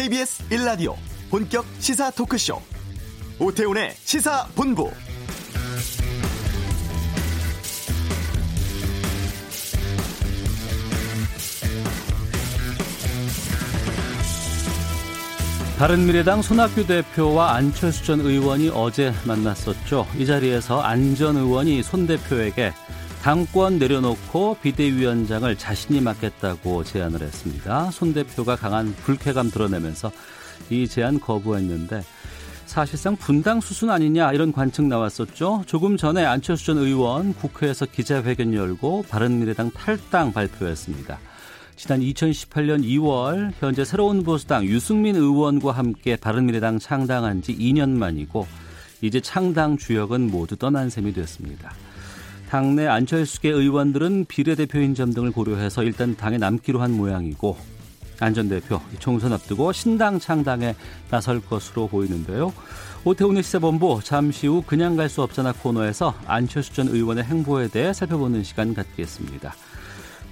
KBS 1라디오 본격 시사 토크쇼 오태훈의 시사본부 바른미래당 손학규 대표와 안철수 전 의원이 어제 만났었죠. 이 자리에서 안 전 의원이 손 대표에게 당권 내려놓고 비대위원장을 자신이 맡겠다고 제안을 했습니다. 손 대표가 강한 불쾌감 드러내면서 이 제안 거부했는데 사실상 분당 수순 아니냐 이런 관측 나왔었죠. 조금 전에 안철수 전 의원 국회에서 기자회견 열고 바른미래당 탈당 발표했습니다. 지난 2018년 2월 현재 새로운 보수당 유승민 의원과 함께 바른미래당 창당한 지 2년 만이고 이제 창당 주역은 모두 떠난 셈이 됐습니다. 당내 안철수계 의원들은 비례대표인 점 등을 고려해서 일단 당에 남기로 한 모양이고 안 전 대표 총선 앞두고 신당 창당에 나설 것으로 보이는데요. 오태훈의 시사본부 잠시 후 그냥 갈 수 없잖아 코너에서 안철수 전 의원의 행보에 대해 살펴보는 시간 갖겠습니다.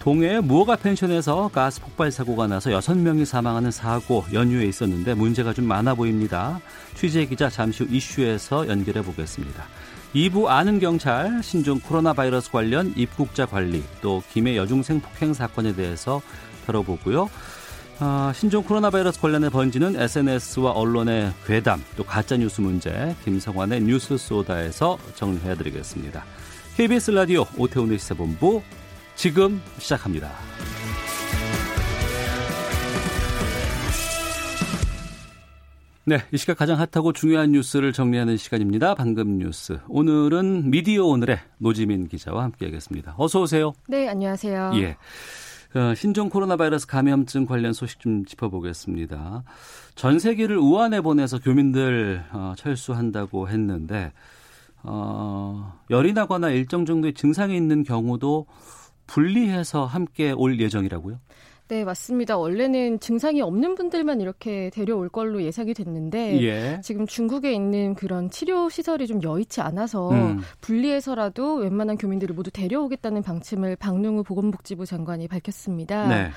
동해 무허가 펜션에서 가스 폭발 사고가 나서 6명이 사망하는 사고 연휴에 있었는데 문제가 좀 많아 보입니다. 취재 기자 잠시 후 이슈에서 연결해 보겠습니다. 2부 아는 경찰 신종 코로나 바이러스 관련 입국자 관리 또 김해 여중생 폭행 사건에 대해서 다뤄보고요. 아, 신종 코로나 바이러스 관련해 번지는 SNS와 언론의 괴담 또 가짜 뉴스 문제 김성환의 뉴스 소다에서 정리해드리겠습니다. KBS 라디오 오태훈의 시사본부 지금 시작합니다. 네, 이 시각 가장 hot하고 중요한 뉴스를 정리하는 시간입니다. 방금 뉴스. 오늘은 미디어 오늘의 노지민 기자와 함께하겠습니다. 어서 오세요. 네, 안녕하세요. 예. 어, 신종 코로나 바이러스 감염증 관련 소식 좀 짚어보겠습니다. 전 세계를 우한에 보내서 교민들 어, 철수한다고 했는데 어, 열이 나거나 일정 정도의 증상이 있는 경우도 분리해서 함께 올 예정이라고요? 네, 맞습니다. 원래는 증상이 없는 분들만 이렇게 데려올 걸로 예상이 됐는데 예. 지금 중국에 있는 그런 치료 시설이 좀 여의치 않아서 음. 분리해서라도 웬만한 교민들을 모두 데려오겠다는 방침을 박능우 보건복지부 장관이 밝혔습니다. 네.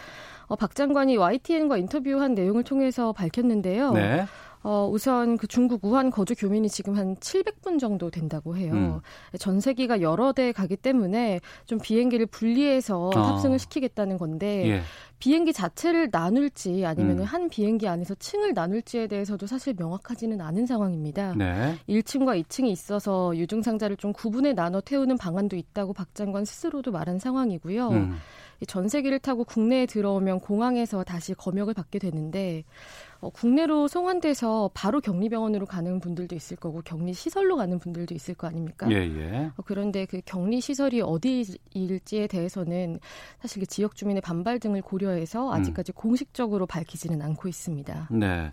어, 박 장관이 YTN과 인터뷰한 내용을 통해서 밝혔는데요. 네. 어, 우선 그 중국 우한 거주 교민이 지금 한 700분 정도 된다고 해요. 음. 전세기가 여러 대 가기 때문에 좀 비행기를 분리해서 어. 탑승을 시키겠다는 건데 예. 비행기 자체를 나눌지 아니면 음. 한 비행기 안에서 층을 나눌지에 대해서도 사실 명확하지는 않은 상황입니다. 네. 1층과 2층이 있어서 유증 상자를 좀 구분해 나눠 태우는 방안도 있다고 박 장관 스스로도 말한 상황이고요. 음. 전세기를 타고 국내에 들어오면 공항에서 다시 검역을 받게 되는데 어, 국내로 송환돼서 바로 격리병원으로 가는 분들도 있을 거고 격리 시설로 가는 분들도 있을 거 아닙니까? 예, 예. 어, 그런데 그 격리 시설이 어디일지에 대해서는 사실 그 지역 주민의 반발 등을 고려해서 음. 아직까지 음. 공식적으로 밝히지는 않고 있습니다. 네.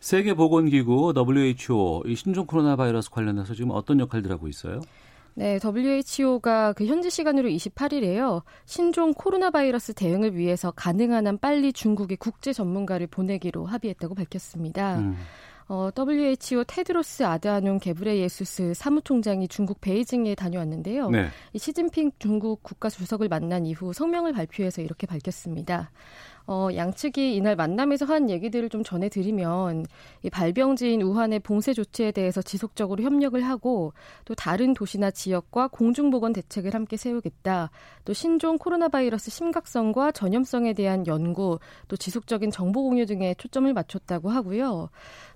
세계보건기구 WHO 이 신종 코로나 바이러스 관련해서 지금 어떤 역할들 하고 있어요? 네, WHO가 그 현지 시간으로 28일에요. 신종 코로나 바이러스 대응을 위해서 가능한 한 빨리 중국의 국제 전문가를 보내기로 합의했다고 밝혔습니다. 음. 어, WHO 테드로스 아드아뇽 게브레예수스 사무총장이 중국 베이징에 다녀왔는데요. 네. 이 시진핑 중국 국가 주석을 만난 이후 성명을 발표해서 이렇게 밝혔습니다. 어, 양측이 이날 만남에서 한 얘기들을 좀 전해드리면 이 발병지인 우한의 봉쇄 조치에 대해서 지속적으로 협력을 하고 또 다른 도시나 지역과 공중보건 대책을 함께 세우겠다. 또 신종 코로나 바이러스 심각성과 전염성에 대한 연구, 또 지속적인 정보 공유 등에 초점을 맞췄다고 하고요.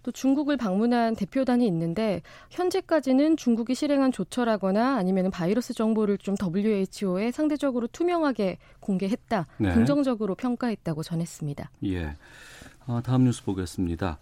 또 중국을 방문한 대표단이 있는데 현재까지는 중국이 실행한 조처라거나 아니면 바이러스 정보를 좀 WHO에 상대적으로 투명하게 공개했다. 네. 긍정적으로 평가했다고 전했습니다. 예. 어, 다음 뉴스 보겠습니다.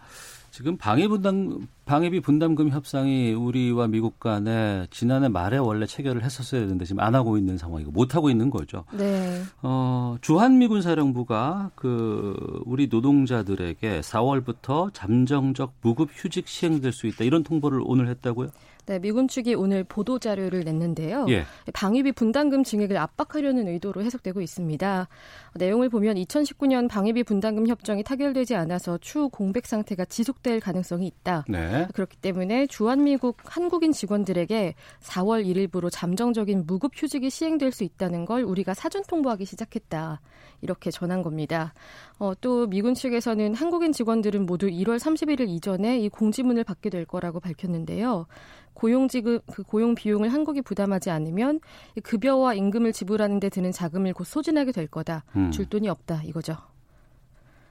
지금 방위 분담 방위비 분담금 협상이 우리와 미국 간에 지난해 말에 원래 체결을 했었어야 되는데 지금 안 하고 있는 상황이고 못 하고 있는 거죠. 네. 어, 주한미군 사령부가 그 우리 노동자들에게 4월부터 잠정적 무급 휴직 시행될 수 있다 이런 통보를 오늘 했다고요? 네, 미군 측이 오늘 보도 자료를 냈는데요. 예. 방위비 분담금 증액을 압박하려는 의도로 해석되고 있습니다. 내용을 보면 2019년 방위비 분담금 협정이 타결되지 않아서 추후 공백 상태가 지속될 가능성이 있다. 네. 그렇기 때문에 주한미국 한국인 직원들에게 4월 1일부로 잠정적인 무급 휴직이 시행될 수 있다는 걸 우리가 사전 통보하기 시작했다. 이렇게 전한 겁니다. 어, 또 미군 측에서는 한국인 직원들은 모두 1월 31일 이전에 이 공지문을 받게 될 거라고 밝혔는데요. 고용 지급 그 고용 비용을 한국이 부담하지 않으면 급여와 임금을 지불하는 데 드는 자금을 곧 소진하게 될 거다. 음. 줄 돈이 없다 이거죠.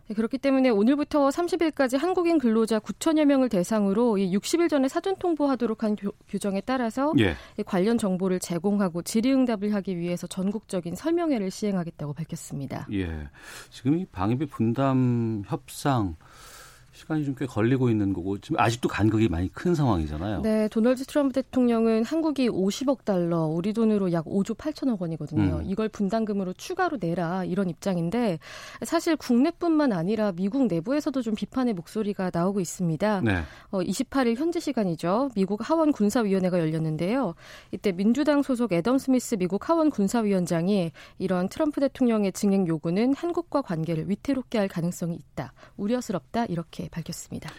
네, 그렇기 때문에 오늘부터 30일까지 한국인 근로자 9천여 명을 대상으로 60일 전에 사전 통보하도록 한 규정에 따라서 예. 관련 정보를 제공하고 질의응답을 하기 위해서 전국적인 설명회를 시행하겠다고 밝혔습니다. 예, 지금 이 방위비 분담 협상 시간이 좀 꽤 걸리고 있는 거고 지금 아직도 간극이 많이 큰 상황이잖아요. 네, 도널드 트럼프 대통령은 한국이 50억 달러, 우리 돈으로 약 5조 8천억 원이거든요. 음. 이걸 분담금으로 추가로 내라 이런 입장인데 사실 국내뿐만 아니라 미국 내부에서도 좀 비판의 목소리가 나오고 있습니다. 네. 어, 28일 현지 시간이죠. 미국 하원 군사위원회가 열렸는데요. 이때 민주당 소속 애덤 스미스 미국 하원 군사위원장이 이런 트럼프 대통령의 증액 요구는 한국과 관계를 위태롭게 할 가능성이 있다. 우려스럽다 이렇게 밝혔습니다.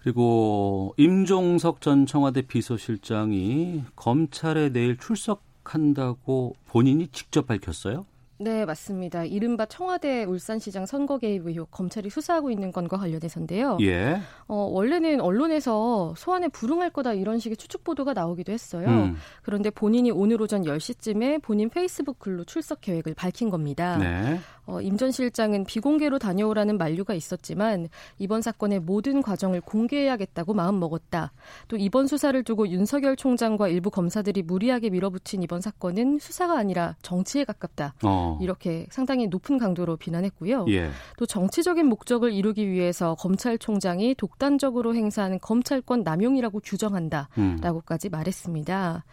그리고 임종석 전 청와대 비서실장이 검찰에 내일 출석한다고 본인이 직접 밝혔어요? 네, 맞습니다. 이른바 청와대 울산시장 선거 개입 의혹 검찰이 수사하고 있는 건과 관련해서인데요. 예. 어, 원래는 언론에서 소환에 불응할 거다 이런 식의 추측 보도가 나오기도 했어요. 음. 그런데 본인이 오늘 오전 10시쯤에 본인 페이스북 글로 출석 계획을 밝힌 겁니다. 네. 어, 임전 실장은 비공개로 다녀오라는 만류가 있었지만 이번 사건의 모든 과정을 공개해야겠다고 마음먹었다. 또 이번 수사를 두고 윤석열 총장과 일부 검사들이 무리하게 밀어붙인 이번 사건은 수사가 아니라 정치에 가깝다. 어. 이렇게 상당히 높은 강도로 비난했고요. 예. 또 정치적인 목적을 이루기 위해서 검찰총장이 독단적으로 행사하는 검찰권 남용이라고 규정한다라고까지 음. 말했습니다.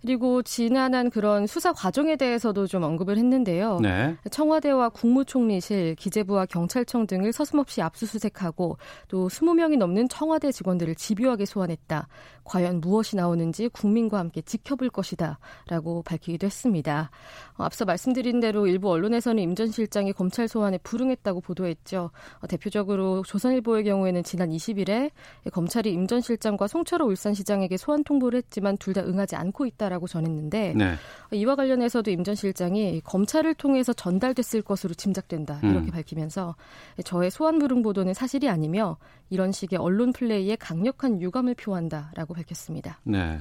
그리고 지난한 그런 수사 과정에 대해서도 좀 언급을 했는데요. 네. 청와대와 국무총리실, 기재부와 경찰청 등을 서슴없이 압수수색하고 또 20명이 넘는 청와대 직원들을 집요하게 소환했다. 과연 무엇이 나오는지 국민과 함께 지켜볼 것이다. 라고 밝히기도 했습니다. 어, 앞서 말씀드린 대로 일부 언론에서는 임 전 실장이 검찰 소환에 불응했다고 보도했죠. 어, 대표적으로 조선일보의 경우에는 지난 20일에 검찰이 임 전 실장과 송철호 울산시장에게 소환 통보를 했지만 둘 다 응하지 않고 있다 라고 전했는데 네. 이와 관련해서도 임 전 실장이 검찰을 통해서 전달됐을 것으로 짐작된다 이렇게 음. 밝히면서 저의 소환 불응 보도는 사실이 아니며 이런 식의 언론 플레이에 강력한 유감을 표한다라고 밝혔습니다. 네.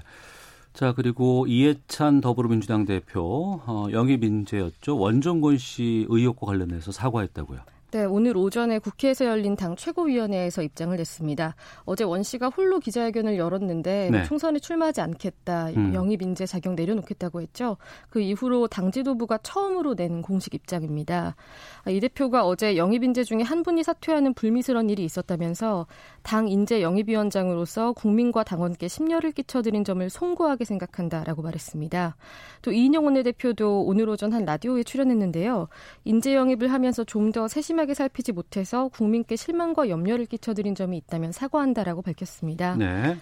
자 그리고 이해찬 더불어민주당 대표 어, 영입 인재였죠 원종건 씨 의혹과 관련해서 사과했다고요. 네, 오늘 오전에 국회에서 열린 당 최고위원회에서 입장을 냈습니다. 어제 원 씨가 홀로 기자회견을 열었는데 네. 총선에 출마하지 않겠다, 음. 영입 인재 자격 내려놓겠다고 했죠. 그 이후로 당 지도부가 처음으로 낸 공식 입장입니다. 아, 이 대표가 어제 영입 인재 중에 한 분이 사퇴하는 불미스러운 일이 있었다면서 당 인재 영입위원장으로서 국민과 당원께 심려를 끼쳐드린 점을 송구하게 생각한다라고 말했습니다. 또 이인영 원내대표도 오늘 오전 한 라디오에 출연했는데요. 인재 영입을 하면서 좀 더 세심하게 세심하게 살피지 못해서 국민께 실망과 염려를 끼쳐드린 점이 있다면 사과한다라고 밝혔습니다. 네.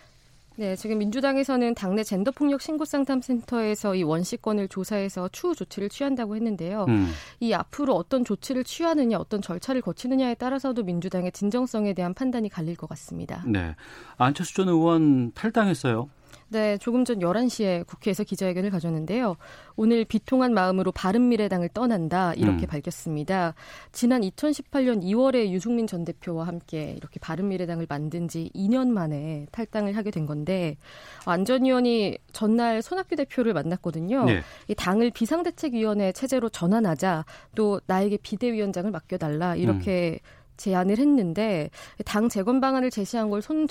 네, 지금 민주당에서는 당내 젠더 폭력 신고 상담센터에서 이 원시권을 조사해서 추후 조치를 취한다고 했는데요. 음. 이 앞으로 어떤 조치를 취하느냐, 어떤 절차를 거치느냐에 따라서도 민주당의 진정성에 대한 판단이 갈릴 것 같습니다. 네. 안철수 전 의원 탈당했어요. 네, 조금 전 11시에 국회에서 기자회견을 가졌는데요. 오늘 비통한 마음으로 바른미래당을 떠난다 이렇게 음. 밝혔습니다. 지난 2018년 2월에 유승민 전 대표와 함께 이렇게 바른미래당을 만든 지 2년 만에 탈당을 하게 된 건데 안전위원이 전날 손학규 대표를 만났거든요. 네. 이 당을 비상대책위원회 체제로 전환하자 또 나에게 비대위원장을 맡겨달라 이렇게 음. 제안을 했는데 당 재건 방안을 제시한 걸손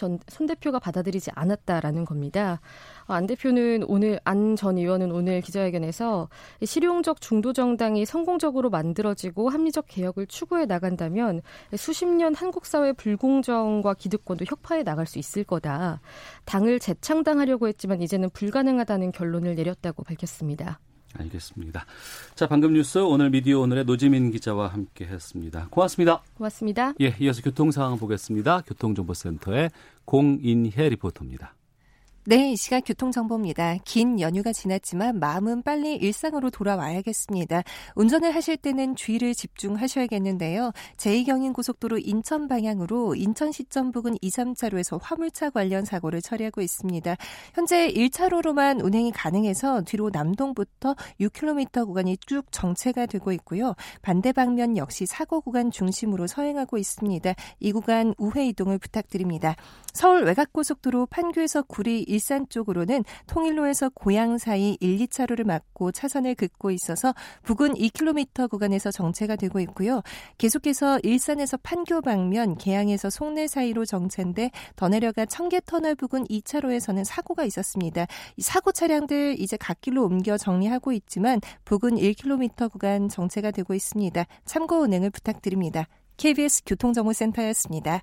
대표가 받아들이지 않았다라는 겁니다. 안 대표는 오늘 안 전 의원은 오늘 기자회견에서 실용적 중도 정당이 성공적으로 만들어지고 합리적 개혁을 추구해 나간다면 수십 년 한국 사회 불공정과 기득권도 혁파해 나갈 수 있을 거다. 당을 재창당하려고 했지만 이제는 불가능하다는 결론을 내렸다고 밝혔습니다. 알겠습니다. 자, 방금 뉴스 오늘 미디어 오늘의 노지민 기자와 함께 했습니다. 고맙습니다. 고맙습니다. 예, 이어서 교통 상황 보겠습니다. 교통정보센터의 공인혜 리포터입니다. 네, 이 시각 교통정보입니다. 긴 연휴가 지났지만 마음은 빨리 일상으로 돌아와야겠습니다. 운전을 하실 때는 주의를 집중하셔야겠는데요. 제2경인고속도로 인천 방향으로 인천 시점 부근 2, 3차로에서 화물차 관련 사고를 처리하고 있습니다. 현재 1차로로만 운행이 가능해서 뒤로 남동부터 6km 구간이 쭉 정체가 되고 있고요. 반대 방면 역시 사고 구간 중심으로 서행하고 있습니다. 이 구간 우회 이동을 부탁드립니다. 서울 외곽고속도로 판교에서 구리 일산 쪽으로는 통일로에서 고양 사이 1, 2차로를 막고 차선을 긋고 있어서 부근 2km 구간에서 정체가 되고 있고요. 계속해서 일산에서 판교 방면, 계양에서 송내 사이로 정체인데 더 내려가 청계터널 부근 2차로에서는 사고가 있었습니다. 이 사고 차량들 이제 갓길로 옮겨 정리하고 있지만 부근 1km 구간 정체가 되고 있습니다. 참고 운행을 부탁드립니다. KBS 교통정보센터였습니다.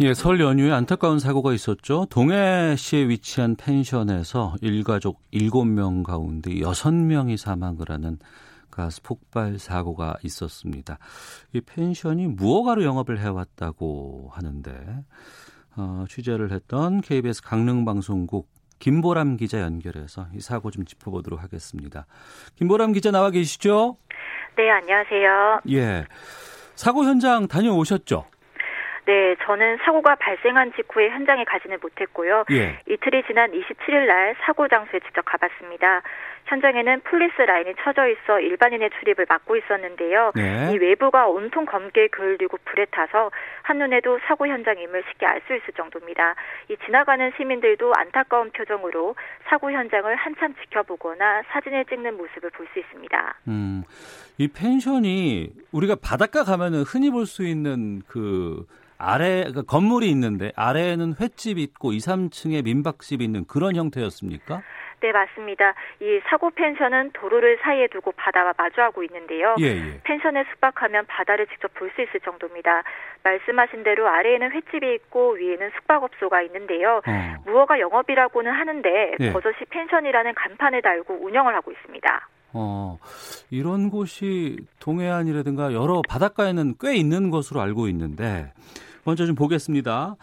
예, 설 연휴에 안타까운 사고가 있었죠. 동해시에 위치한 펜션에서 일가족 7명 가운데 6명이 사망을 하는 가스 폭발 사고가 있었습니다. 이 펜션이 무허가로 영업을 해왔다고 하는데 어, 취재를 했던 KBS 강릉방송국 김보람 기자 연결해서 이 사고 좀 짚어보도록 하겠습니다. 김보람 기자 나와 계시죠? 네, 안녕하세요. 예. 사고 현장 다녀오셨죠? 네, 저는 사고가 발생한 직후에 현장에 가지는 못했고요. 예. 이틀이 지난 27일 날 사고 장소에 직접 가봤습니다. 현장에는 폴리스 라인이 쳐져 있어 일반인의 출입을 막고 있었는데요. 네. 이 외부가 온통 검게 그을리고 불에 타서 한눈에도 사고 현장임을 쉽게 알 수 있을 정도입니다. 이 지나가는 시민들도 안타까운 표정으로 사고 현장을 한참 지켜보거나 사진을 찍는 모습을 볼 수 있습니다. 음, 이 펜션이 우리가 바닷가 가면은 흔히 볼 수 있는 그 아래 그러니까 건물이 있는데 아래에는 횟집 있고 2, 3층에 민박집이 있는 그런 형태였습니까? 네, 맞습니다. 이 사고 펜션은 도로를 사이에 두고 바다와 마주하고 있는데요. 예, 예. 펜션에 숙박하면 바다를 직접 볼 수 있을 정도입니다. 말씀하신 대로 아래에는 횟집이 있고 위에는 숙박업소가 있는데요. 어. 무허가 영업이라고는 하는데 예. 버젓이 펜션이라는 간판을 달고 운영을 하고 있습니다. 어, 이런 곳이 동해안이라든가 여러 바닷가에는 꽤 있는 것으로 알고 있는데 먼저 좀 보겠습니다.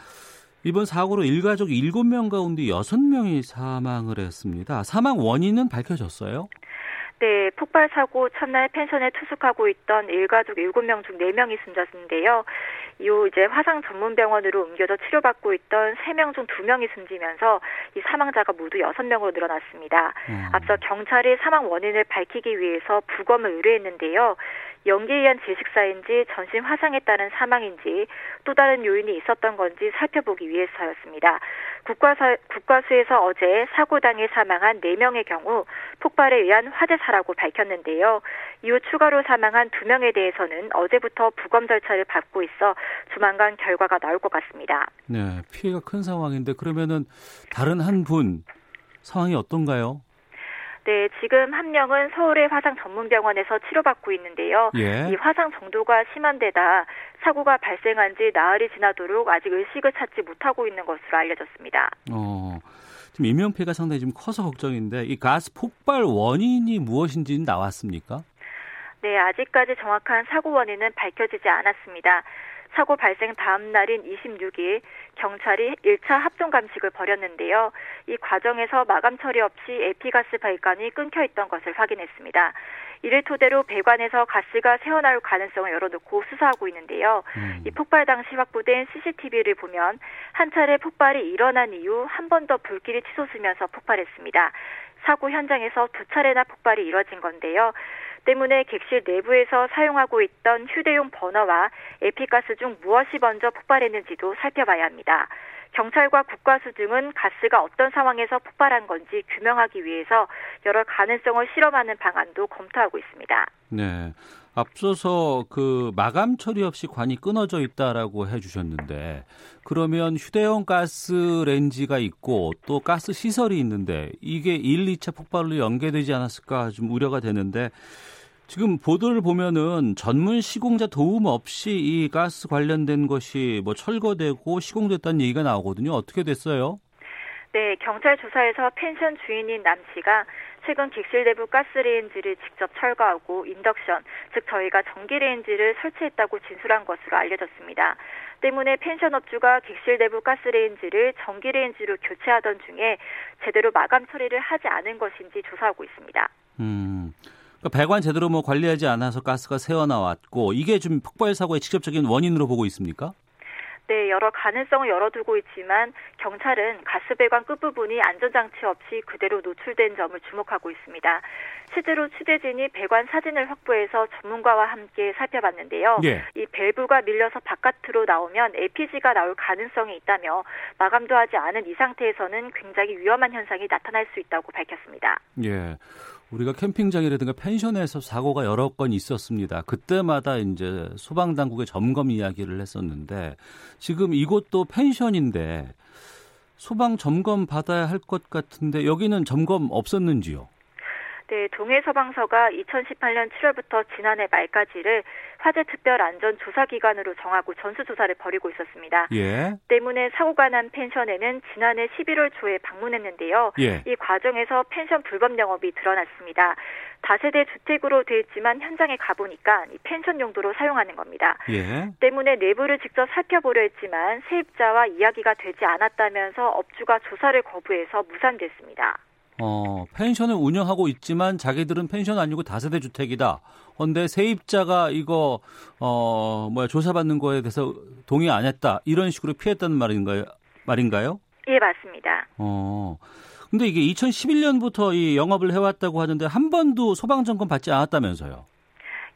이번 사고로 일가족 7명 가운데 6명이 사망을 했습니다. 사망 원인은 밝혀졌어요? 네, 폭발 사고 첫날 펜션에 투숙하고 있던 일가족 7명 중 4명이 숨졌는데요. 이후 이제 화상 전문 병원으로 옮겨져 치료받고 있던 3명 중 2명이 숨지면서 이 사망자가 모두 6명으로 늘어났습니다. 음. 앞서 경찰이 사망 원인을 밝히기 위해서 부검을 의뢰했는데요. 연기에 의한 질식사인지 전신 화상에 따른 사망인지 또 다른 요인이 있었던 건지 살펴보기 위해서였습니다. 국과수, 국과수에서 어제 사고 당해 사망한 4명의 경우 폭발에 의한 화재사라고 밝혔는데요. 이후 추가로 사망한 2명에 대해서는 어제부터 부검 절차를 밟고 있어 조만간 결과가 나올 것 같습니다. 네, 피해가 큰 상황인데 그러면은 다른 한 분 상황이 어떤가요? 네, 지금 한 명은 서울의 화상 전문병원에서 치료받고 있는데요. 예. 이 화상 정도가 심한 데다 사고가 발생한 지 나흘이 지나도록 아직 의식을 찾지 못하고 있는 것으로 알려졌습니다. 어, 지금 인명피해가 상당히 좀 커서 걱정인데 이 가스 폭발 원인이 무엇인지는 나왔습니까? 네, 아직까지 정확한 사고 원인은 밝혀지지 않았습니다. 사고 발생 다음 날인 26일 경찰이 1차 합동 감식을 벌였는데요. 이 과정에서 마감 처리 없이 에피가스 발관이 끊겨 있던 것을 확인했습니다. 이를 토대로 배관에서 가스가 새어나올 가능성을 열어놓고 수사하고 있는데요. 음. 이 폭발 당시 확보된 CCTV를 보면 한 차례 폭발이 일어난 이후 한 번 더 불길이 치솟으면서 폭발했습니다. 사고 현장에서 두 차례나 폭발이 이뤄진 건데요. 때문에 객실 내부에서 사용하고 있던 휴대용 버너와 에피가스 중 무엇이 먼저 폭발했는지도 살펴봐야 합니다. 경찰과 국과수 등은 가스가 어떤 상황에서 폭발한 건지 규명하기 위해서 여러 가능성을 실험하는 방안도 검토하고 있습니다. 네. 앞서서 그 마감 처리 없이 관이 끊어져 있다라고 해주셨는데 그러면 휴대용 가스 렌지가 있고 또 가스 시설이 있는데 이게 1, 2차 폭발로 연계되지 않았을까 좀 우려가 되는데 지금 보도를 보면은 전문 시공자 도움 없이 이 가스 관련된 것이 뭐 철거되고 시공됐다는 얘기가 나오거든요. 어떻게 됐어요? 네, 경찰 조사에서 펜션 주인인 남 씨가 최근 객실 내부 가스레인지를 직접 철거하고 인덕션, 즉 저희가 전기레인지를 설치했다고 진술한 것으로 알려졌습니다. 때문에 펜션 업주가 객실 내부 가스레인지를 전기레인지로 교체하던 중에 제대로 마감 처리를 하지 않은 것인지 조사하고 있습니다. 음. 그러니까 배관 제대로 뭐 관리하지 않아서 가스가 새어나왔고 이게 좀 폭발 사고의 직접적인 원인으로 보고 있습니까? 네, 여러 가능성을 열어두고 있지만 경찰은 가스 배관 끝부분이 안전장치 없이 그대로 노출된 점을 주목하고 있습니다. 실제로 취재진이 배관 사진을 확보해서 전문가와 함께 살펴봤는데요. 예. 이 밸브가 밀려서 바깥으로 나오면 LPG가 나올 가능성이 있다며 마감도 하지 않은 이 상태에서는 굉장히 위험한 현상이 나타날 수 있다고 밝혔습니다. 예. 우리가 캠핑장이라든가 펜션에서 사고가 여러 건 있었습니다. 그때마다 이제 소방 당국의 점검 이야기를 했었는데 지금 이곳도 펜션인데 소방 점검 받아야 할 것 같은데 여기는 점검 없었는지요? 네, 동해서방서가 2018년 7월부터 지난해 말까지를 화재 특별 안전 조사 기관으로 정하고 전수 조사를 벌이고 있었습니다. 예. 때문에 사고가 난 펜션에는 지난해 11월 초에 방문했는데요. 예. 이 과정에서 펜션 불법 영업이 드러났습니다. 다세대 주택으로 되어 있지만 현장에 가보니까 이 펜션 용도로 사용하는 겁니다. 예. 때문에 내부를 직접 살펴보려 했지만 세입자와 이야기가 되지 않았다면서 업주가 조사를 거부해서 무산됐습니다. 어, 펜션을 운영하고 있지만 자기들은 펜션 아니고 다세대 주택이다. 그런데 세입자가 이거 어 뭐야 조사받는 거에 대해서 동의 안 했다. 이런 식으로 피했다는 말인가요? 말인가요? 예, 맞습니다. 어. 근데 이게 2011년부터 이 영업을 해왔다고 하는데 한 번도 소방 점검 받지 않았다면서요?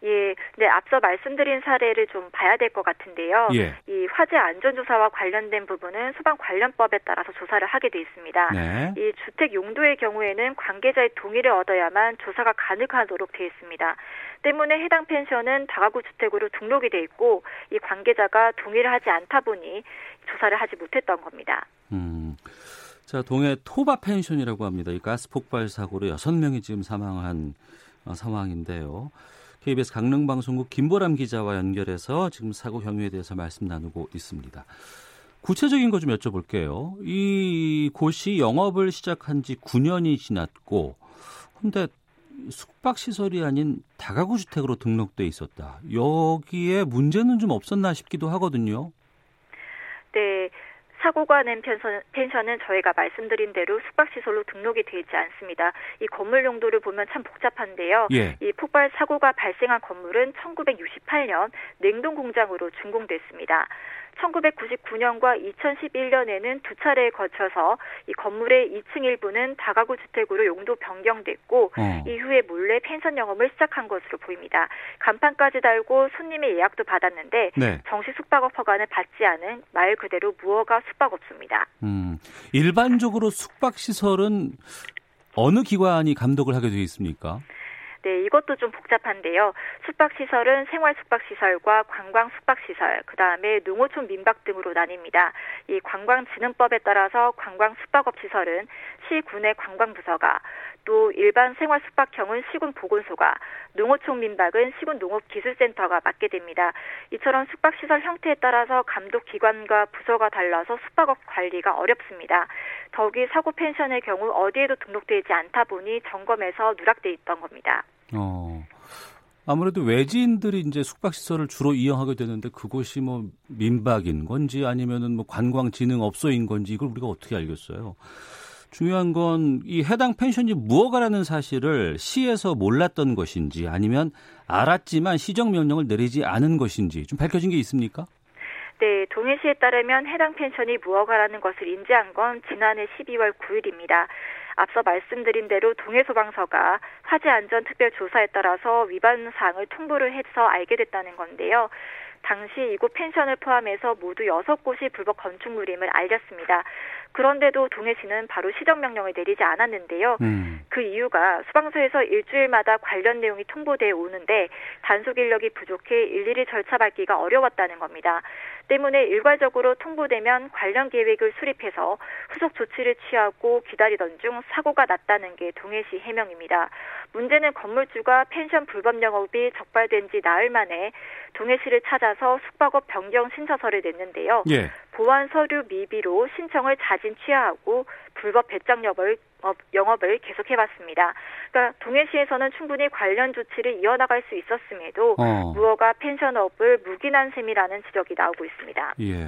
예, 네 앞서 말씀드린 사례를 좀 봐야 될 것 같은데요. 예. 이 화재 안전조사와 관련된 부분은 소방 관련법에 따라서 조사를 하게 돼 있습니다. 네. 이 주택 용도의 경우에는 관계자의 동의를 얻어야만 조사가 가능하도록 되어 있습니다. 때문에 해당 펜션은 다가구 주택으로 등록이 돼 있고 이 관계자가 동의를 하지 않다 보니 조사를 하지 못했던 겁니다. 음. 자, 동해 토바 펜션이라고 합니다. 이 가스 폭발 사고로 여섯 명이 지금 사망한 어, 상황인데요. KBS 강릉방송국 김보람 기자와 연결해서 지금 사고 경위에 대해서 말씀 나누고 있습니다. 구체적인 거 좀 여쭤볼게요. 이 곳이 영업을 시작한 지 9년이 지났고, 근데 숙박 시설이 아닌 다가구 주택으로 등록돼 있었다. 여기에 문제는 좀 없었나 싶기도 하거든요. 네. 사고가 낸 펜션, 펜션은 저희가 말씀드린 대로 숙박시설로 등록이 되지 않습니다. 이 건물 용도를 보면 참 복잡한데요. 예. 이 폭발 사고가 발생한 건물은 1968년 냉동 공장으로 준공됐습니다. 1999년과 2011년에는 두 차례에 거쳐서 이 건물의 2층 일부는 다가구 주택으로 용도 변경됐고 어. 이후에 몰래 펜션 영업을 시작한 것으로 보입니다. 간판까지 달고 손님의 예약도 받았는데 네. 정식 숙박업 허가는 받지 않은 말 그대로 무허가 숙박업소입니다. 음, 일반적으로 숙박 시설은 어느 기관이 감독을 하게 되어 있습니까? 네, 이것도 좀 복잡한데요. 숙박시설은 생활 숙박시설과 관광 숙박시설, 그 다음에 농어촌 민박 등으로 나뉩니다. 이 관광진흥법에 따라서 관광 숙박업 시설은 시군의 관광부서가 또 일반 생활 숙박형은 시군 보건소가, 농어촌 민박은 시군 농업기술센터가 맡게 됩니다. 이처럼 숙박시설 형태에 따라서 감독 기관과 부서가 달라서 숙박업 관리가 어렵습니다. 더욱이 사고 펜션의 경우 어디에도 등록되지 않다 보니 점검에서 누락돼 있던 겁니다. 어. 아무래도 외지인들이 이제 숙박시설을 주로 이용하게 되는데 그곳이 뭐 민박인 건지 아니면은 뭐 관광진흥업소인 건지 이걸 우리가 어떻게 알겠어요? 중요한 건 이 해당 펜션이 무허가라는 사실을 시에서 몰랐던 것인지 아니면 알았지만 시정 명령을 내리지 않은 것인지 좀 밝혀진 게 있습니까? 네, 동해시에 따르면 해당 펜션이 무허가라는 것을 인지한 건 지난해 12월 9일입니다. 앞서 말씀드린 대로 동해소방서가 화재 안전 특별 조사에 따라서 위반 사항을 통보를 해서 알게 됐다는 건데요. 당시 이곳 펜션을 포함해서 모두 6곳이 불법 건축물임을 알렸습니다. 그런데도 동해시는 바로 시정 명령을 내리지 않았는데요. 음. 그 이유가 수방소에서 일주일마다 관련 내용이 통보돼 오는데 단속 인력이 부족해 일일이 절차 밟기가 어려웠다는 겁니다. 때문에 일괄적으로 통보되면 관련 계획을 수립해서 후속 조치를 취하고 기다리던 중 사고가 났다는 게 동해시 해명입니다. 문제는 건물주가 펜션 불법 영업이 적발된 지 나흘 만에 동해시를 찾아서 숙박업 변경 신청서를 냈는데요. 예. 보안 서류 미비로 신청을 자진 취하하고 불법 배짱 영업을 영업을 계속해왔습니다. 그러니까 동해시에서는 충분히 관련 조치를 이어나갈 수 있었음에도 어. 무허가 펜션업을 묵인한 셈이라는 지적이 나오고 있습니다. 예.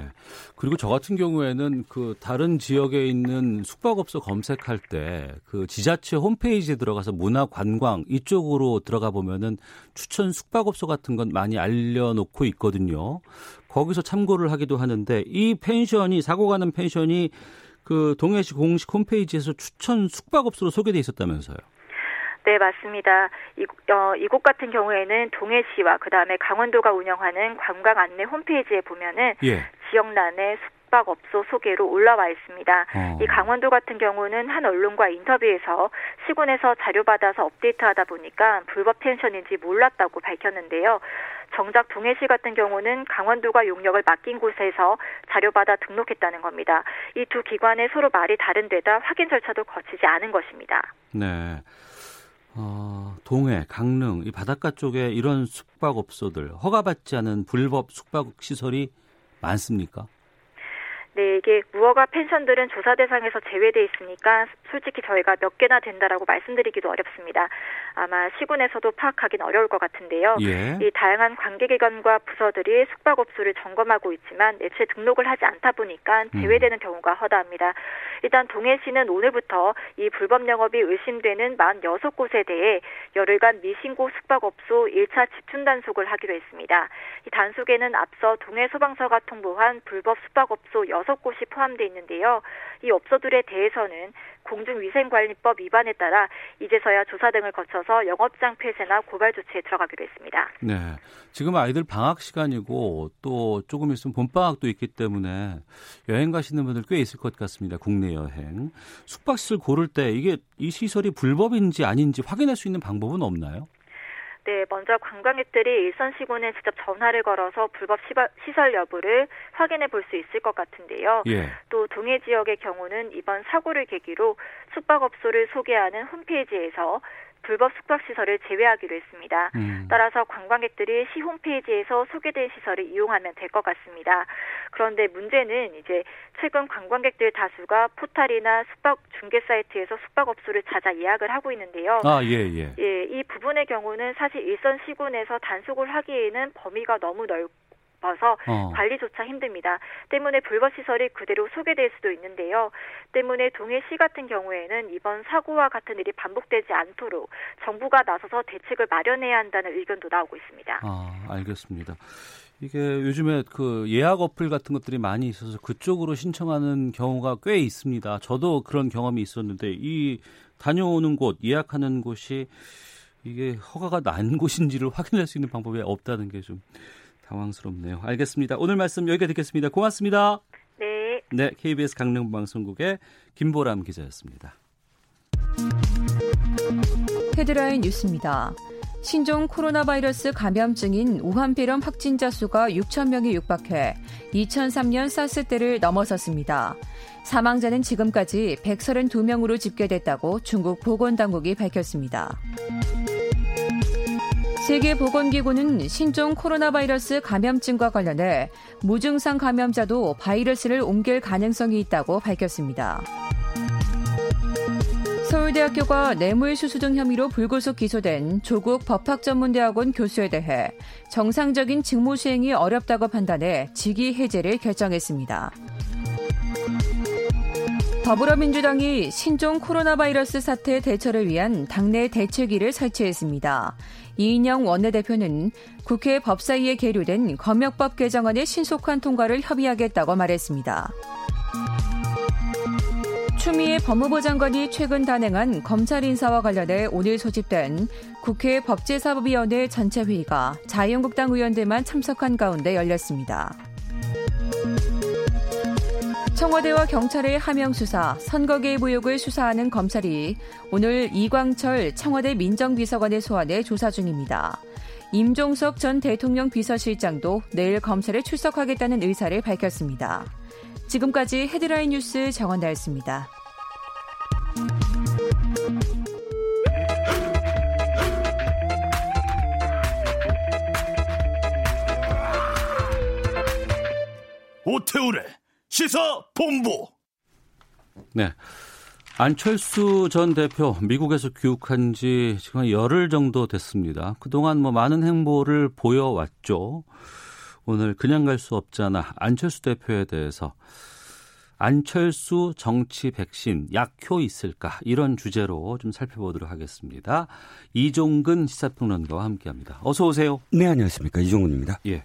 그리고 저 같은 경우에는 그 다른 지역에 있는 숙박업소 검색할 때 그 지자체 홈페이지에 들어가서 문화관광 이쪽으로 들어가 보면은 추천 숙박업소 같은 건 많이 알려놓고 있거든요. 거기서 참고를 하기도 하는데 이 펜션이 사고 가는 펜션이 그 동해시 공식 홈페이지에서 추천 숙박업소로 소개돼 있었다면서요. 네, 맞습니다. 이, 어, 이곳 같은 경우에는 동해시와 그 다음에 강원도가 운영하는 관광 안내 홈페이지에 보면은 예. 지역란에 숙박업소 소개로 올라와 있습니다. 어. 이 강원도 같은 경우는 한 언론과 인터뷰에서 시군에서 자료 받아서 업데이트하다 보니까 불법 펜션인지 몰랐다고 밝혔는데요. 정작 동해시 같은 경우는 강원도가 용역을 맡긴 곳에서 자료받아 등록했다는 겁니다. 이 두 기관의 서로 말이 다른 데다 확인 절차도 거치지 않은 것입니다. 네. 어, 동해, 강릉, 이 바닷가 쪽에 이런 숙박업소들 허가받지 않은 불법 숙박 시설이 많습니까? 네, 이게 무허가 펜션들은 조사 대상에서 제외돼 있으니까 솔직히 저희가 몇 개나 된다라고 말씀드리기도 어렵습니다. 아마 시군에서도 파악하기는 어려울 것 같은데요. 예. 이 다양한 관계기관과 부서들이 숙박업소를 점검하고 있지만 애초에 등록을 하지 않다 보니까 음. 제외되는 음. 경우가 허다합니다. 일단 동해시는 오늘부터 이 불법 영업이 의심되는 만 6곳에 대해 열흘간 미신고 숙박업소 1차 집중 단속을 하기로 했습니다. 이 단속에는 앞서 동해 소방서가 통보한 불법 숙박업소 6 다섯 곳이 포함되어 있는데요. 이 업소들에 대해서는 공중위생관리법 위반에 따라 이제서야 조사 등을 거쳐서 영업장 폐쇄나 고발 조치에 들어가기로 했습니다. 네. 지금 아이들 방학 시간이고 또 조금 있으면 봄방학도 있기 때문에 여행 가시는 분들 꽤 있을 것 같습니다. 국내 여행. 숙박시설 고를 때 이게 이 시설이 불법인지 아닌지 확인할 수 있는 방법은 없나요? 네, 먼저 관광객들이 일선 시군에 직접 전화를 걸어서 불법 시설 여부를 확인해 볼 수 있을 것 같은데요. 예. 또 동해 지역의 경우는 이번 사고를 계기로 숙박업소를 소개하는 홈페이지에서 불법 숙박시설을 제외하기로 했습니다. 음. 따라서 관광객들이 시 홈페이지에서 소개된 시설을 이용하면 될 것 같습니다. 그런데 문제는 이제 최근 관광객들 다수가 포탈이나 숙박 중개 사이트에서 숙박업소를 찾아 예약을 하고 있는데요. 아, 예, 예. 예, 이 부분의 경우는 사실 일선 시군에서 단속을 하기에는 범위가 너무 넓고 싶어서 어. 관리조차 힘듭니다. 때문에 불법 시설이 그대로 소개될 수도 있는데요. 때문에 동해시 같은 경우에는 이번 사고와 같은 일이 반복되지 않도록 정부가 나서서 대책을 마련해야 한다는 의견도 나오고 있습니다. 아, 알겠습니다. 이게 요즘에 그 예약 어플 같은 것들이 많이 있어서 그쪽으로 신청하는 경우가 꽤 있습니다. 저도 그런 경험이 있었는데 이 다녀오는 곳, 예약하는 곳이 이게 허가가 난 곳인지를 확인할 수 있는 방법이 없다는 게 좀 당황스럽네요. 알겠습니다. 오늘 말씀 여기까지 듣겠습니다. 고맙습니다. 네. 네, KBS 강릉방송국의 김보람 기자였습니다. 헤드라인 뉴스입니다. 신종 코로나 바이러스 감염증인 우한폐렴 확진자 수가 6천 명이 육박해 2003년 사스 때를 넘어섰습니다. 사망자는 지금까지 132명으로 집계됐다고 중국 보건당국이 밝혔습니다. 세계보건기구는 신종 코로나 바이러스 감염증과 관련해 무증상 감염자도 바이러스를 옮길 가능성이 있다고 밝혔습니다. 서울대학교가 뇌물수수 등 혐의로 불구속 기소된 조국 법학전문대학원 교수에 대해 정상적인 직무 수행이 어렵다고 판단해 직위 해제를 결정했습니다. 더불어민주당이 신종 코로나 바이러스 사태 대처를 위한 당내 대책위를 설치했습니다. 이인영 원내대표는 국회 법사위에 계류된 검역법 개정안의 신속한 통과를 협의하겠다고 말했습니다. 추미애 법무부 장관이 최근 단행한 검찰 인사와 관련해 오늘 소집된 국회 법제사법위원회 전체 회의가 자유한국당 의원들만 참석한 가운데 열렸습니다. 청와대와 경찰의 하명 수사, 선거 개입 의혹을 수사하는 검찰이 오늘 이광철 청와대 민정비서관의 소환에 조사 중입니다. 임종석 전 대통령 비서실장도 내일 검찰에 출석하겠다는 의사를 밝혔습니다. 지금까지 헤드라인 뉴스 정원다였습니다. 오태우래 시사 본부. 네. 안철수 전 대표 미국에서 귀국한 지 지금 열흘 정도 됐습니다. 그동안 뭐 많은 행보를 보여왔죠. 오늘 그냥 갈 수 없잖아. 안철수 대표에 대해서 안철수 정치 백신 약효 있을까 이런 주제로 좀 살펴보도록 하겠습니다. 이종근 시사평론가와 함께합니다. 어서 오세요. 네 안녕하십니까 이종근입니다. 예.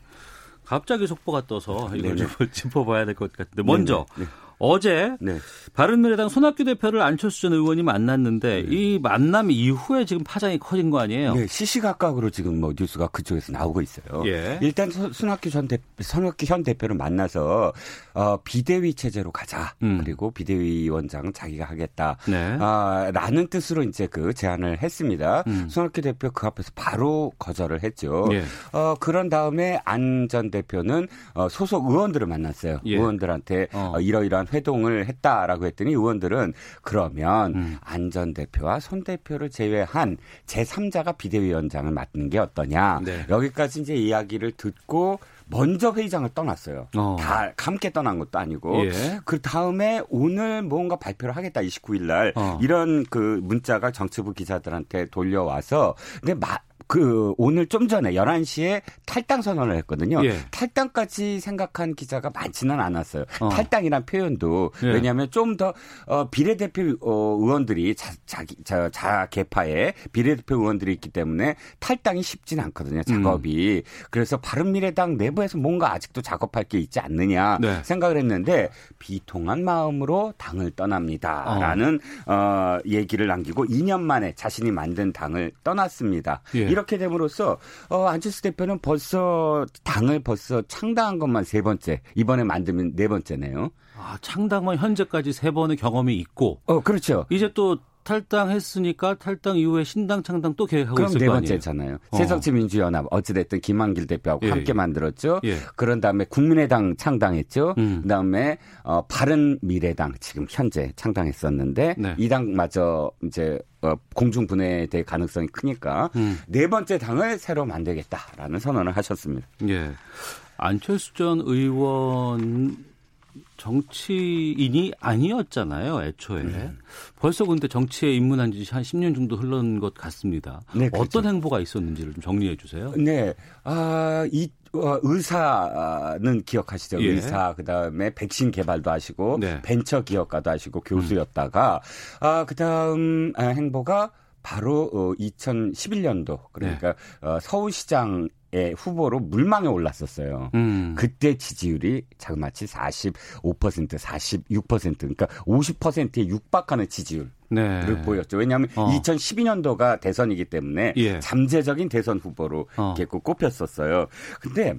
갑자기 속보가 떠서 이걸 좀 짚어봐야 될 것 같은데 먼저 네네. 네. 어제 네. 바른미래당 손학규 대표를 안철수 전 의원이 만났는데 네. 이 만남 이후에 지금 파장이 커진 거 아니에요? 네, 시시각각으로 지금 뭐 뉴스가 그쪽에서 나오고 있어요. 예. 일단 손학규 전 대, 손학규 현 대표를 만나서 어, 비대위 체제로 가자. 음. 그리고 비대위 원장 자기가 하겠다. 네. 아, 라는 뜻으로 이제 그 제안을 했습니다. 음. 손학규 대표 그 앞에서 바로 거절을 했죠. 예. 어, 그런 다음에 안 전 대표는 어, 소속 의원들을 만났어요. 예. 의원들한테 어. 어, 이러이러한 회동을 했다라고 했더니 의원들은 그러면 음. 안전 대표와 손 대표를 제외한 제3자가 비대위원장을 맡는 게 어떠냐. 네. 여기까지 이제 이야기를 듣고 먼저 회의장을 떠났어요. 어. 다 함께 떠난 것도 아니고. 예. 그 다음에 오늘 뭔가 발표를 하겠다 29일 날 어. 이런 그 문자가 정치부 기자들한테 돌려와서 근데 마, 그 오늘 좀 전에 11시에 탈당 선언을 했거든요. 예. 탈당까지 생각한 기자가 많지는 않았어요. 어. 탈당이란 표현도 예. 왜냐하면 좀더 어, 비례대표 어, 의원들이 자, 자기 자, 자 개파의 비례대표 의원들이 있기 때문에 탈당이 쉽진 않거든요. 작업이. 음. 그래서 바른미래당 내부에서 뭔가 아직도 작업할 게 있지 않느냐 네. 생각을 했는데 비통한 마음으로 당을 떠납니다라는 어. 어 얘기를 남기고 2년 만에 자신이 만든 당을 떠났습니다. 예. 이렇게 됨으로써 어, 안철수 대표는 벌써 당을 벌써 창당한 것만 세 번째, 이번에 만들면 네 번째네요. 아, 창당만 현재까지 세 번의 경험이 있고. 어, 그렇죠. 이제 또 탈당했으니까 탈당 이후에 신당 창당 또 계획하고 그럼 있을 네 번째잖아요. 어. 새정치민주연합 어찌됐든 김한길 대표하고 예, 함께 예. 만들었죠. 예. 그런 다음에 국민의당 창당했죠. 음. 그다음에 어, 바른미래당 지금 현재 창당했었는데 네. 이 당마저 이제 어, 공중 분해될 가능성이 크니까 음. 네 번째 당을 새로 만들겠다라는 선언을 하셨습니다. 예. 안철수 전 의원 정치인이 아니었잖아요, 애초에. 음. 벌써 근데 정치에 입문한 지 한 10년 정도 흘렀는 것 같습니다. 네, 그렇죠. 어떤 행보가 있었는지를 좀 정리해 주세요. 네. 아, 이 어, 의사는 기억하시죠? 예. 의사 그다음에 백신 개발도 하시고 네. 벤처 기업가도 하시고 교수였다가 음. 아, 그다음 아, 행보가 바로 어, 2011년도 그러니까 네. 어, 서울시장 의 후보로 물망에 올랐었어요. 음. 그때 지지율이 자그마치 45%, 46% 그러니까 50%에 육박하는 지지율. 네. 를 보였죠. 왜냐하면 어. 2012년도가 대선이기 때문에 예. 잠재적인 대선 후보로 어. 꼽혔었어요. 근데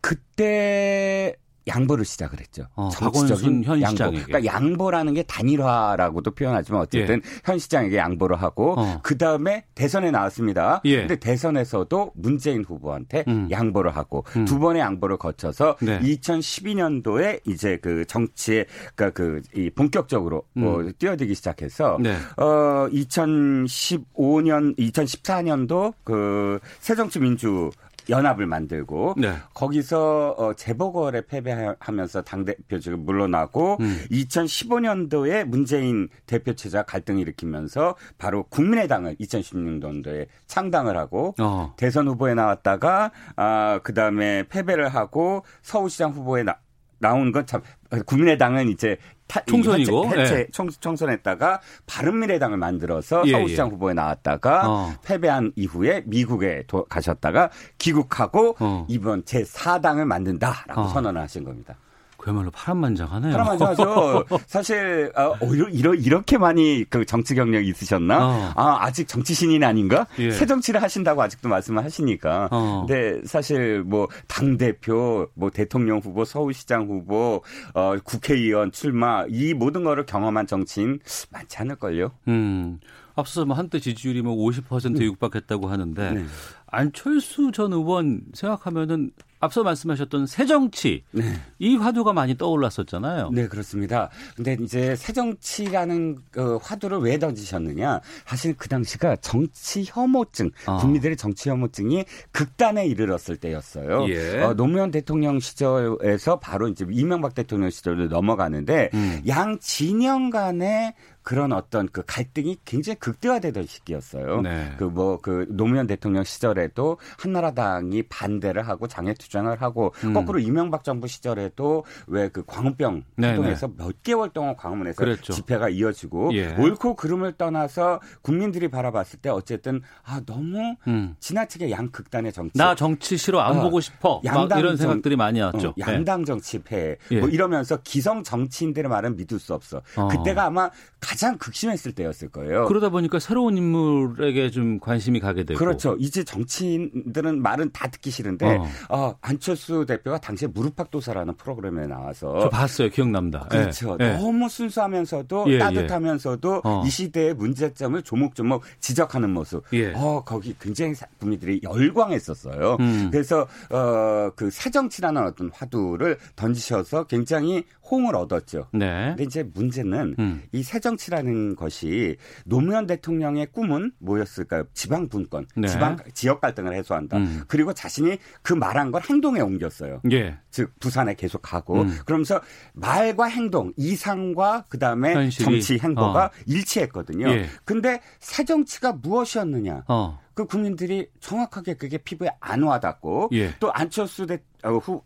그때 양보를 시작을 했죠. 어, 정치적인 현 양보. 시장에게. 그러니까 양보라는 게 단일화라고도 표현하지만 어쨌든 예. 현 시장에게 양보를 하고 어. 그 다음에 대선에 나왔습니다. 예. 근데 대선에서도 문재인 후보한테 음. 양보를 하고 음. 두 번의 양보를 거쳐서 네. 2012년도에 이제 그 정치에 그러니까 그 이 본격적으로 음. 어, 뛰어들기 시작해서 네. 어 2015년 2014년도 그 새정치민주 연합을 만들고 네. 거기서 어, 재보궐에 패배하면서 당 대표 지금 물러나고 음. 2015년도에 문재인 대표 체자 갈등 을 일으키면서 바로 국민의당을 2016년도에 창당을 하고 어. 대선 후보에 나왔다가 아 그다음에 패배를 하고 서울시장 후보에 나, 나온 건 참 국민의당은 이제 총선이고 해체, 해체 네. 총, 총선했다가 바른미래당을 만들어서 예, 서울시장 예. 후보에 나왔다가 어. 패배한 이후에 미국에 도, 가셨다가 귀국하고 어. 이번 제 4당을 만든다라고 어. 선언을 하신 겁니다. 그야말로 파란만장하네요. 파란만장하죠. 사실 아, 어, 이러, 이렇게 많이 그 정치 경력이 있으셨나? 어. 아 아직 정치 신인 아닌가? 예. 새 정치를 하신다고 아직도 말씀을 하시니까. 어. 근데 사실 뭐당 대표, 뭐 대통령 후보, 서울시장 후보, 어, 국회의원 출마 이 모든 거를 경험한 정치인 많지 않을걸요. 음. 앞서서 뭐 한때 지지율이 뭐 50% 음. 육박했다고 하는데 네. 안철수 전 의원 생각하면은 앞서 말씀하셨던 새정치 네. 이 화두가 많이 떠올랐었잖아요. 네 그렇습니다. 근데 이제 새정치라는 그 화두를 왜 던지셨느냐? 사실 그 당시가 정치 혐오증 어. 국민들의 정치 혐오증이 극단에 이르렀을 때였어요. 예. 어, 노무현 대통령 시절에서 바로 이제 이명박 대통령 시절로 넘어가는데 음. 양 진영 간의 그런 어떤 그 갈등이 굉장히 극대화되던 시기였어요. 네. 그뭐그 그 노무현 대통령 시절에도 한나라당이 반대를 하고 장애 투쟁을 하고 음. 거꾸로 이명박 정부 시절에도 왜 그 광우병 활동에서 네, 네. 몇 개월 동안 광화문에서 그랬죠. 집회가 이어지고 예. 옳고 그름을 떠나서 국민들이 바라봤을 때 어쨌든 아 너무 음. 지나치게 양극단의 정치 나 정치 싫어 안 어, 보고 싶어 양당 이런 생각들이 많이 왔죠. 어, 양당 정치패 예. 뭐 이러면서 기성 정치인들의 말은 믿을 수 없어. 어. 그때가 아마 가장 극심했을 때였을 거예요. 그러다 보니까 새로운 인물에게 좀 관심이 가게 되고. 그렇죠. 이제 정치인들은 말은 다 듣기 싫은데 어. 어 안철수 대표가 당시에 무릎팍도사라는 프로그램에 나와서 저 봤어요. 기억납니다. 그렇죠. 예. 너무 순수하면서도 예, 예. 따뜻하면서도 예. 이 시대의 문제점을 조목조목 지적하는 모습. 예. 어 거기 굉장히 국민들이 열광했었어요. 음. 그래서 어그 새정치라는 어떤 화두를 던지셔서 굉장히 호응을 얻었죠. 네. 근데 이제 문제는 음. 이 새정치라는 것이 노무현 대통령의 꿈은 뭐였을까요? 지방 분권, 네. 지방 지역 갈등을 해소한다. 음. 그리고 자신이 그 말한 걸 행동에 옮겼어요. 예. 즉 부산에 계속 가고 음. 그러면서 말과 행동, 이상과 그다음에 현실이. 정치 행보가 어. 일치했거든요. 예. 근데 새정치가 무엇이었느냐? 어. 그 국민들이 정확하게 그게 피부에 안 와닿고 예. 또 안철수 대, 어, 후,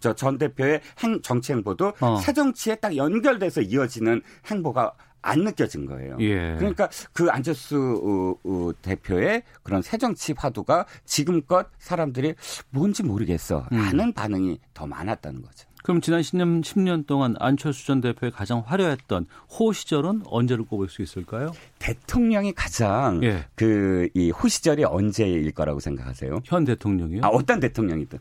저, 전 대표의 행, 정치 행보도 어. 새 정치에 딱 연결돼서 이어지는 행보가 안 느껴진 거예요. 예. 그러니까 그 안철수 어, 어, 대표의 그런 새정치 화두가 지금껏 사람들이 뭔지 모르겠어 라는 음. 반응이 더 많았다는 거죠. 그럼 지난 10년, 10년 동안 안철수 전 대표의 가장 화려했던 호 시절은 언제를 꼽을 수 있을까요? 대통령이 가장 예. 그이 호 시절이 언제일 거라고 생각하세요? 현 대통령이요? 아, 어떤 대통령이든.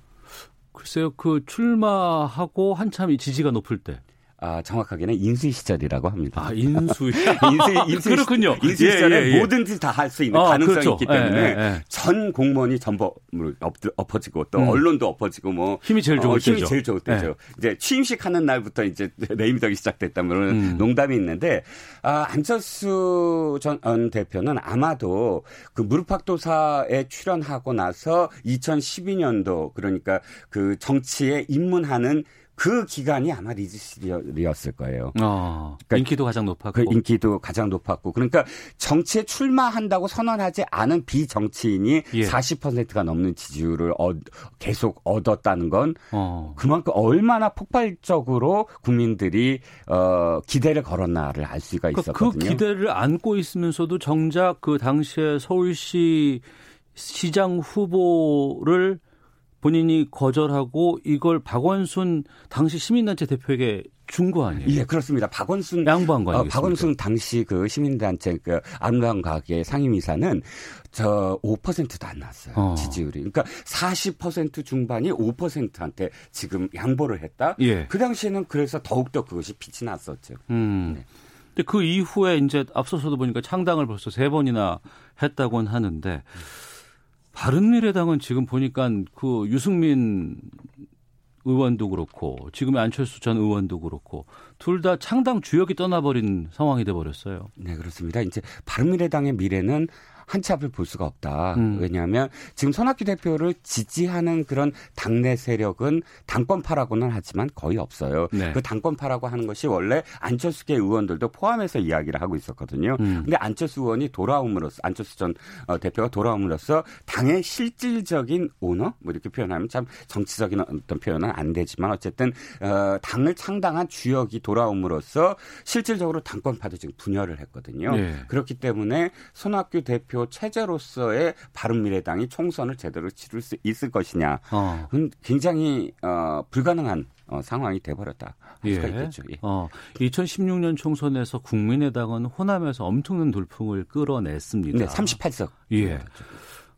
글쎄요, 그 출마하고 한참 이 지지가 높을 때. 아, 정확하게는 인수위 시절이라고 합니다. 아, 인수위. 인수위, 인수위 그렇군요. 인수위 시절에 예, 예, 예. 뭐든지 다 할 수 있는 아, 가능성이 그렇죠. 있기 때문에 예, 예, 전 공무원이 전범을 엎어지고 또 음. 언론도 엎어지고 뭐 힘이 제일 좋을 어, 힘이 제일 좋을 때죠. 이제 취임식 하는 날부터 이제 레임덕이 시작됐다면 음. 농담이 있는데 아, 안철수 전 대표는 아마도 그 무릎팍도사에 출연하고 나서 2012년도 그러니까 그 정치에 입문하는 그 기간이 아마 리즈 시절이었을 거예요. 어, 그러니까 인기도 가장 높았고. 그 인기도 가장 높았고. 그러니까 정치에 출마한다고 선언하지 않은 비정치인이 예. 40%가 넘는 지지율을 어, 계속 얻었다는 건 어. 그만큼 얼마나 폭발적으로 국민들이 어, 기대를 걸었나를 알 수가 그러니까 그 있었거든요. 그 기대를 안고 있으면서도 정작 그 당시에 서울시 시장 후보를 본인이 거절하고 이걸 박원순 당시 시민단체 대표에게 준 거 아니에요? 예, 그렇습니다. 박원순 양보한 거 아니에요? 어, 박원순 당시 그 시민단체 그 아름다운 가게 상임이사는 저 5%도 안 났어요. 어. 지지율이. 그러니까 40% 중반이 5%한테 지금 양보를 했다. 예. 그 당시에는 그래서 더욱더 그것이 빛이 났었죠. 음. 네. 근데 그 이후에 이제 앞서서도 보니까 창당을 벌써 세 번이나 했다고는 하는데 음. 바른미래당은 지금 보니까 그 유승민 의원도 그렇고 지금 안철수 전 의원도 그렇고 둘 다 창당 주역이 떠나버린 상황이 돼 버렸어요. 네 그렇습니다. 이제 바른미래당의 미래는 한치 앞을 볼 수가 없다. 음. 왜냐하면 지금 손학규 대표를 지지하는 그런 당내 세력은 당권파라고는 하지만 거의 없어요. 네. 그 당권파라고 하는 것이 원래 안철수계 의원들도 포함해서 이야기를 하고 있었거든요. 음. 근데 안철수 의원이 돌아옴으로써 안철수 전 어, 대표가 돌아옴으로써 당의 실질적인 오너 뭐 이렇게 표현하면 참 정치적인 어떤 표현은 안 되지만 어쨌든 어, 당을 창당한 주역이 돌아옴으로써 실질적으로 당권파도 지금 분열을 했거든요. 네. 그렇기 때문에 손학규 대표 대표 체제로서의 바른미래당이 총선을 제대로 치를 수 있을 것이냐. 어. 굉장히 어, 불가능한 어, 상황이 돼버렸다. 할 수가 예. 있겠죠. 예. 어, 2016년 총선에서 국민의당은 호남에서 엄청난 돌풍을 끌어냈습니다. 네, 38석. 예.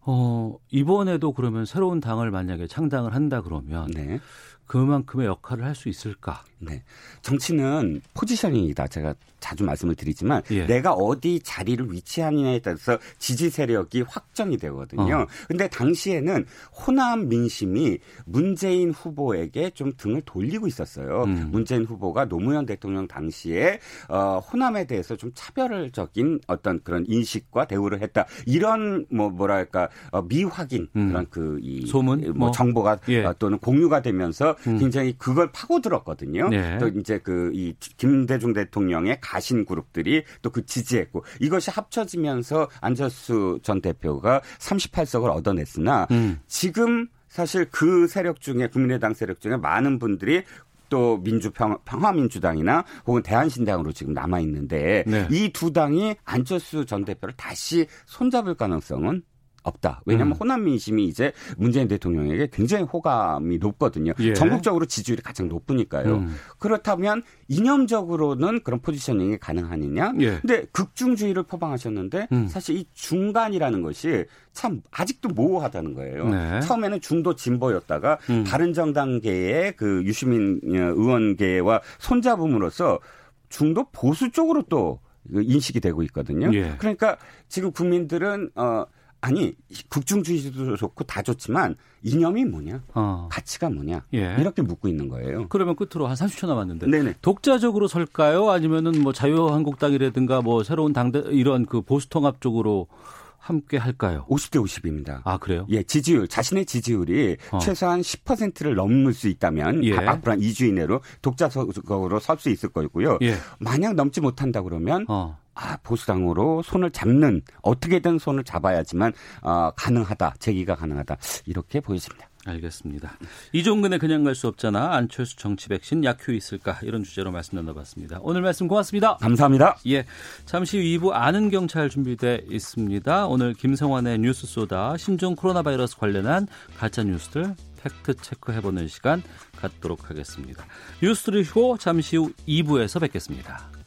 어, 이번에도 그러면 새로운 당을 만약에 창당을 한다 그러면 네. 그만큼의 역할을 할 수 있을까? 네. 정치는 포지셔닝이다. 제가 자주 말씀을 드리지만 예. 내가 어디 자리를 위치하느냐에 따라서 지지 세력이 확정이 되거든요. 어. 근데 당시에는 호남 민심이 문재인 후보에게 좀 등을 돌리고 있었어요. 음. 문재인 후보가 노무현 대통령 당시에 어, 호남에 대해서 좀 차별적인 어떤 그런 인식과 대우를 했다. 이런 뭐 뭐랄까 어, 미확인 음. 그런 그 이 소문 뭐, 뭐. 정보가 예. 어, 또는 공유가 되면서 음. 굉장히 그걸 파고들었거든요. 네. 또 이제 그 이 김대중 대통령의 가신 그룹들이 또 그 지지했고 이것이 합쳐지면서 안철수 전 대표가 38석을 얻어냈으나 음. 지금 사실 그 세력 중에 국민의당 세력 중에 많은 분들이 또 민주평 화민주당이나 혹은 대한신당으로 지금 남아 있는데 네. 이두 당이 안철수 전 대표를 다시 손잡을 가능성은 없다. 왜냐하면 음. 호남 민심이 이제 문재인 대통령에게 굉장히 호감이 높거든요. 예. 전국적으로 지지율이 가장 높으니까요. 음. 그렇다면 이념적으로는 그런 포지셔닝이 가능하느냐? 예. 근데 극중주의를 표방하셨는데 음. 사실 이 중간이라는 것이 참 아직도 모호하다는 거예요. 네. 처음에는 중도 진보였다가 음. 바른 정당계의 그 유시민 어, 의원계와 손잡음으로써 중도 보수 쪽으로 또 인식이 되고 있거든요. 예. 그러니까 지금 국민들은 어 아니 국중주의도 좋고 다 좋지만 이념이 뭐냐, 어. 가치가 뭐냐 예. 이렇게 묻고 있는 거예요. 그러면 끝으로 한 30초 남았는데 네네. 독자적으로 설까요? 아니면은 뭐 자유한국당이라든가 뭐 새로운 당대 이런 그 보수통합 쪽으로 함께 할까요? 50대 50입니다. 아, 그래요? 예, 지지율, 자신의 지지율이 어. 최소한 10%를 넘을 수 있다면 예. 앞으로 한 2주 이내로 독자적으로 설 수 있을 거고요. 예. 만약 넘지 못한다 그러면 어. 아, 보수당으로 손을 잡는 어떻게든 손을 잡아야지만 어, 가능하다. 제기가 가능하다. 이렇게 보여집니다. 알겠습니다. 이종근의 그냥 갈 수 없잖아. 안철수 정치 백신 약효 있을까? 이런 주제로 말씀 나눠봤습니다. 오늘 말씀 고맙습니다. 감사합니다. 예. 잠시 후 2부 아는 경찰 준비돼 있습니다. 오늘 김성환의 뉴스 소다 신종 코로나 바이러스 관련한 가짜 뉴스들 fact check해보는 시간 갖도록 하겠습니다. 뉴스를 쉬고 잠시 후 2부에서 뵙겠습니다.